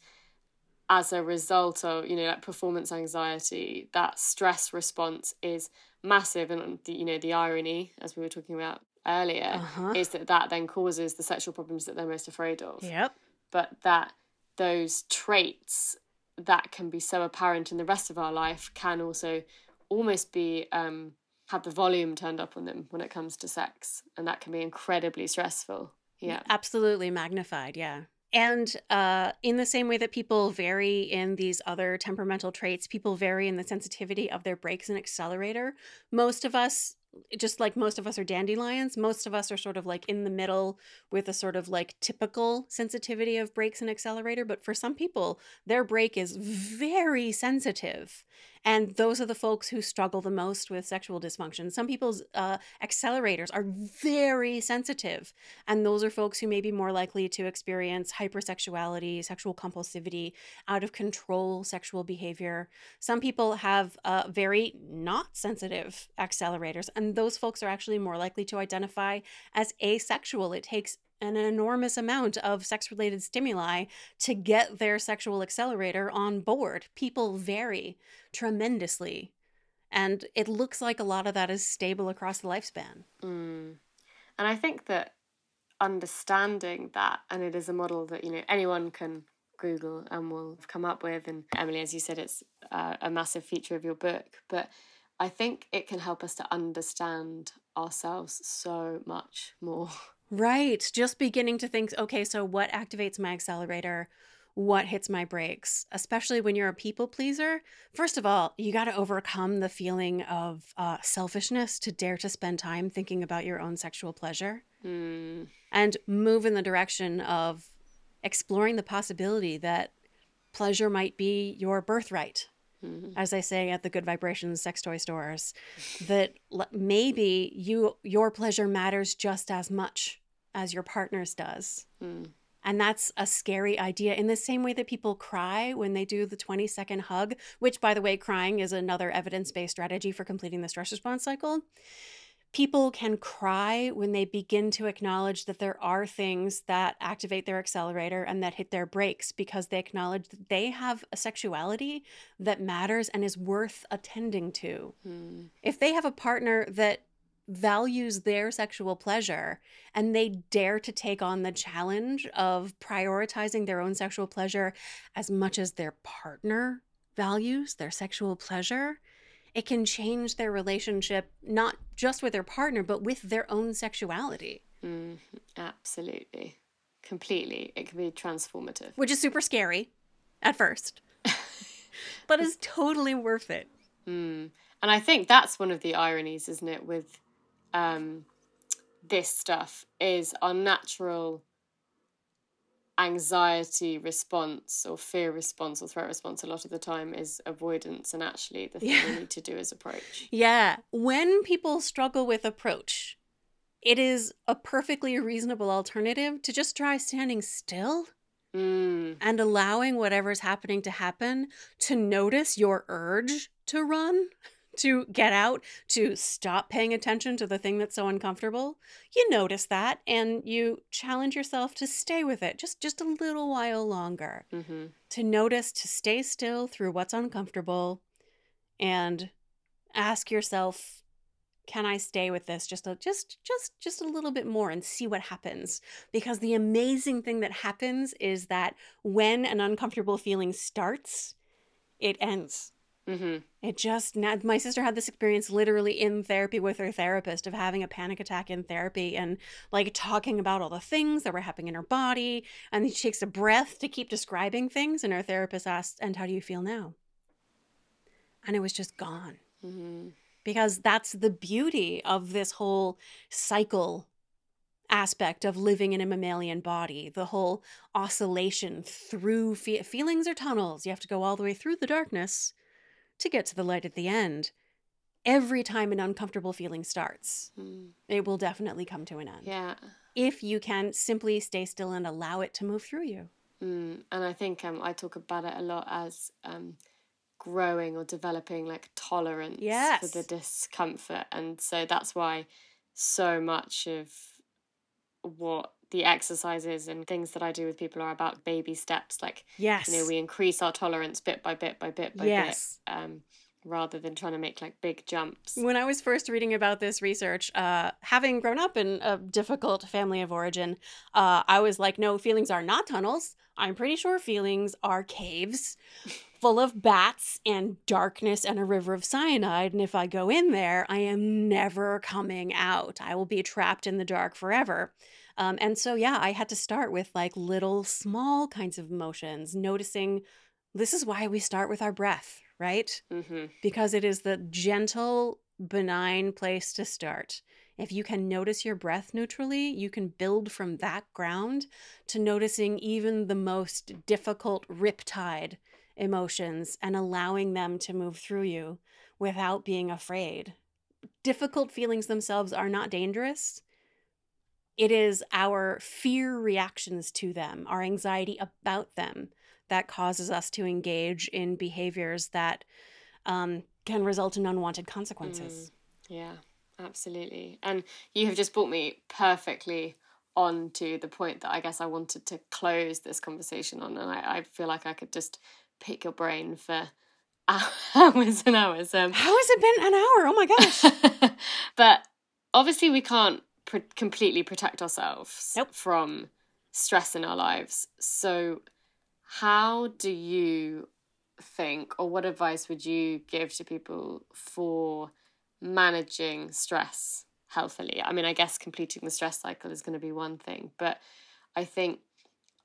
as a result of, you know, like performance anxiety, that stress response is massive. And, the, you know, the irony, as we were talking about earlier, uh-huh. is that that then causes the sexual problems that they're most afraid of. Yep but that those traits that can be so apparent in the rest of our life can also almost be um, have the volume turned up on them when it comes to sex, and that can be incredibly stressful. Yeah, absolutely magnified. Yeah. And uh, in the same way that people vary in these other temperamental traits, people vary in the sensitivity of their brakes and accelerator. Most of us just like most of us are dandelions, most of us are sort of like in the middle with a sort of like typical sensitivity of brakes and accelerator. But for some people, their brake is very sensitive. And those are the folks who struggle the most with sexual dysfunction. Some people's uh, accelerators are very sensitive. And those are folks who may be more likely to experience hypersexuality, sexual compulsivity, out of control sexual behavior. Some people have uh, very not sensitive accelerators. And those folks are actually more likely to identify as asexual. It takes an enormous amount of sex related stimuli to get their sexual accelerator on board. People vary tremendously. And it looks like a lot of that is stable across the lifespan. Mm. And I think that understanding that, and it is a model that, you know, anyone can Google and will come up with. And Emily, as you said, it's uh, a massive feature of your book. But I think it can help us to understand ourselves so much more. Right. Just beginning to think, okay, so what activates my accelerator? What hits my brakes? Especially when you're a people pleaser. First of all, you got to overcome the feeling of uh, selfishness to dare to spend time thinking about your own sexual pleasure Mm. and move in the direction of exploring the possibility that pleasure might be your birthright Mm. as I say at the Good Vibrations sex toy stores, that l- maybe you your pleasure matters just as much as your partner's does. Mm. And that's a scary idea in the same way that people cry when they do the 20 second hug, which, by the way, crying is another evidence based strategy for completing the stress response cycle. People can cry when they begin to acknowledge that there are things that activate their accelerator and that hit their brakes because they acknowledge that they have a sexuality that matters and is worth attending to. Mm. If they have a partner that values their sexual pleasure and they dare to take on the challenge of prioritizing their own sexual pleasure as much as their partner values their sexual pleasure, it can change their relationship not just with their partner, but with their own sexuality, Mm. Absolutely. Completely. It can be transformative. which is super scary at first, but is totally worth it. Mm. And I think that's one of the ironies, isn't it, with um, this stuff is our natural anxiety response or fear response or threat response a lot of the time is avoidance and actually the thing Yeah. we need to do is approach. Yeah. When people struggle with approach, it is a perfectly reasonable alternative to just try standing still Mm. and allowing whatever's happening to happen to notice your urge to run, to get out, to stop paying attention to the thing that's so uncomfortable. You notice that and you challenge yourself to stay with it just just a little while longer. hmm To notice to stay still through what's uncomfortable and ask yourself can I stay with this just a just just just a little bit more and see what happens because the amazing thing that happens is that when an uncomfortable feeling starts it ends hmm it just now my sister had this experience literally in therapy with her therapist of having a panic attack in therapy and like talking about all the things that were happening in her body. And then she takes a breath to keep describing things and her therapist asked and how do you feel now? And it was just gone. Hmm because that's the beauty of this whole cycle aspect of living in a mammalian body the whole oscillation through fe- feelings or tunnels. You have to go all the way through the darkness to get to the light at the end every time an uncomfortable feeling starts Mm. it will definitely come to an end Yeah. if you can simply stay still and allow it to move through you Mm. And I think um, I talk about it a lot as um, growing or developing like tolerance for the discomfort. And so that's why so much of what the exercises and things that I do with people are about baby steps. Like, yes you know, we increase our tolerance bit by bit by bit by Yes. bit. Um, rather than trying to make like big jumps. When I was first reading about this research, uh, having grown up in a difficult family of origin, uh, I was like, no, feelings are not tunnels. I'm pretty sure feelings are caves full of bats and darkness and a river of cyanide. And if I go in there, I am never coming out. I will be trapped in the dark forever. Um, and so, yeah, I had to start with like little small kinds of emotions, noticing this is why we start with our breath, right? hmm because it is the gentle, benign place to start. If you can notice your breath neutrally, you can build from that ground to noticing even the most difficult riptide emotions and allowing them to move through you without being afraid. Difficult feelings themselves are not dangerous. It is our fear reactions to them, our anxiety about them, that causes us to engage in behaviors that um, can result in unwanted consequences. Yeah, absolutely. And you have just brought me perfectly on to the point that I guess I wanted to close this conversation on, and I, I feel like I could just pick your brain for hours and hours. Um, How has it been an hour? Oh my gosh. but obviously, we can't pr- completely protect ourselves Nope. from stress in our lives. So, how do you think, or what advice would you give to people for managing stress healthily? I mean, I guess completing the stress cycle is going to be one thing, but I think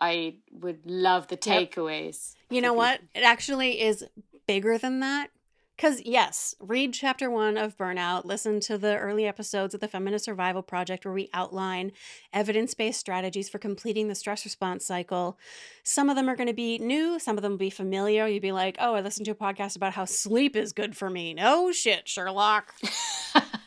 I would love the Yep. takeaways. You know what? It actually is bigger than that. Because, yes, read chapter one of Burnout, listen to the early episodes of the Feminist Survival Project where we outline evidence based strategies for completing the stress response cycle. Some of them are going to be new, some of them will be familiar. You'd be like, oh, I listened to a podcast about how sleep is good for me. No shit, Sherlock.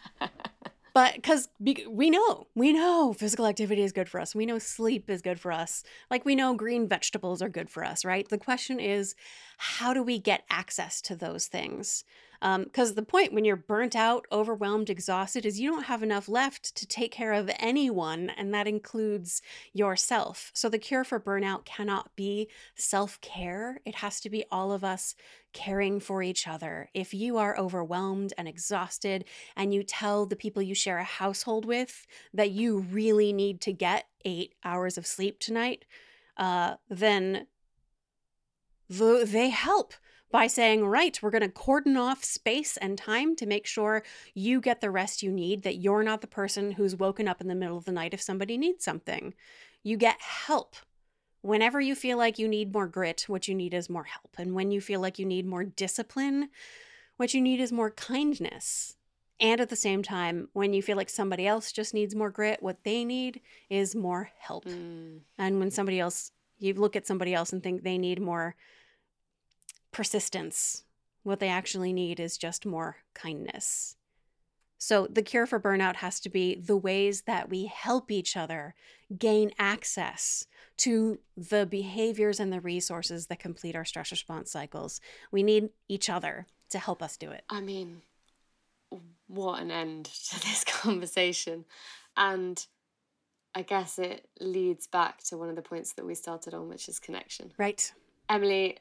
But because we know, we know physical activity is good for us. We know sleep is good for us. Like we know green vegetables are good for us, right? The question is, how do we get access to those things? Because the point when you're burnt out, overwhelmed, exhausted is you don't have enough left to take care of anyone, and that includes yourself. So the cure for burnout cannot be self care, it has to be all of us caring for each other. If you are overwhelmed and exhausted, and you tell the people you share a household with that you really need to get eight hours of sleep tonight, uh, then the, they help by saying, right, we're going to cordon off space and time to make sure you get the rest you need, that you're not the person who's woken up in the middle of the night if somebody needs something. You get help. Whenever you feel like you need more grit, what you need is more help. And when you feel like you need more discipline, what you need is more kindness. And at the same time, when you feel like somebody else just needs more grit, what they need is more help. Mm. And when somebody else, you look at somebody else and think they need more persistence, what they actually need is just more kindness. So, the cure for burnout has to be the ways that we help each other gain access to the behaviors and the resources that complete our stress response cycles. We need each other to help us do it. I mean, what an end to this conversation. And I guess it leads back to one of the points that we started on, which is connection. Right? Emily,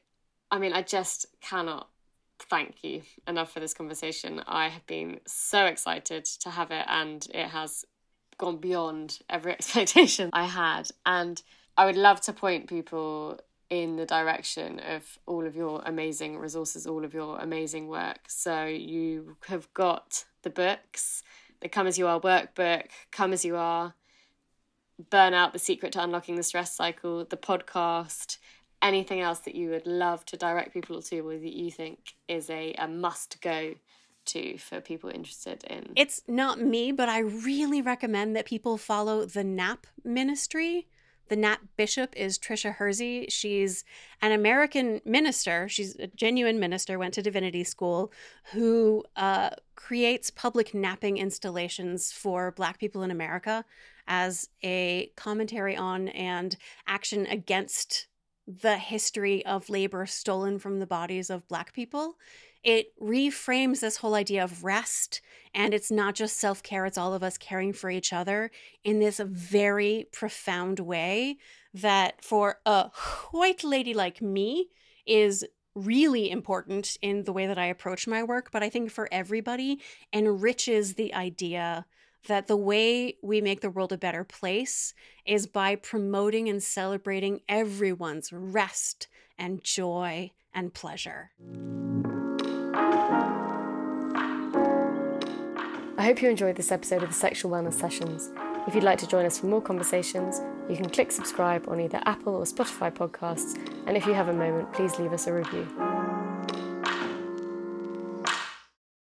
I mean, I just cannot thank you enough for this conversation. I have been so excited to have it, and it has gone beyond every expectation I had. And I would love to point people in the direction of all of your amazing resources, all of your amazing work. So you have got the books, the Come As You Are workbook, Come As You Are, Burnout, The Secret to Unlocking the Stress Cycle, the podcast, anything else that you would love to direct people to or that you think is a, a must go to for people interested in It's not me, but I really recommend that people follow the NAP ministry. The NAP bishop is Tricia Hersey. She's an American minister. She's a genuine minister, went to divinity school, who uh, creates public napping installations for Black people in America as a commentary on and action against the history of labor stolen from the bodies of Black people. It reframes this whole idea of rest, and it's not just self care, it's all of us caring for each other in this very profound way that for a white lady like me is really important in the way that I approach my work, but I think for everybody enriches the idea that the way we make the world a better place is by promoting and celebrating everyone's rest and joy and pleasure. I hope you enjoyed this episode of the Sexual Wellness Sessions. If you'd like to join us for more conversations, you can click subscribe on either Apple or Spotify podcasts, and if you have a moment, please leave us a review.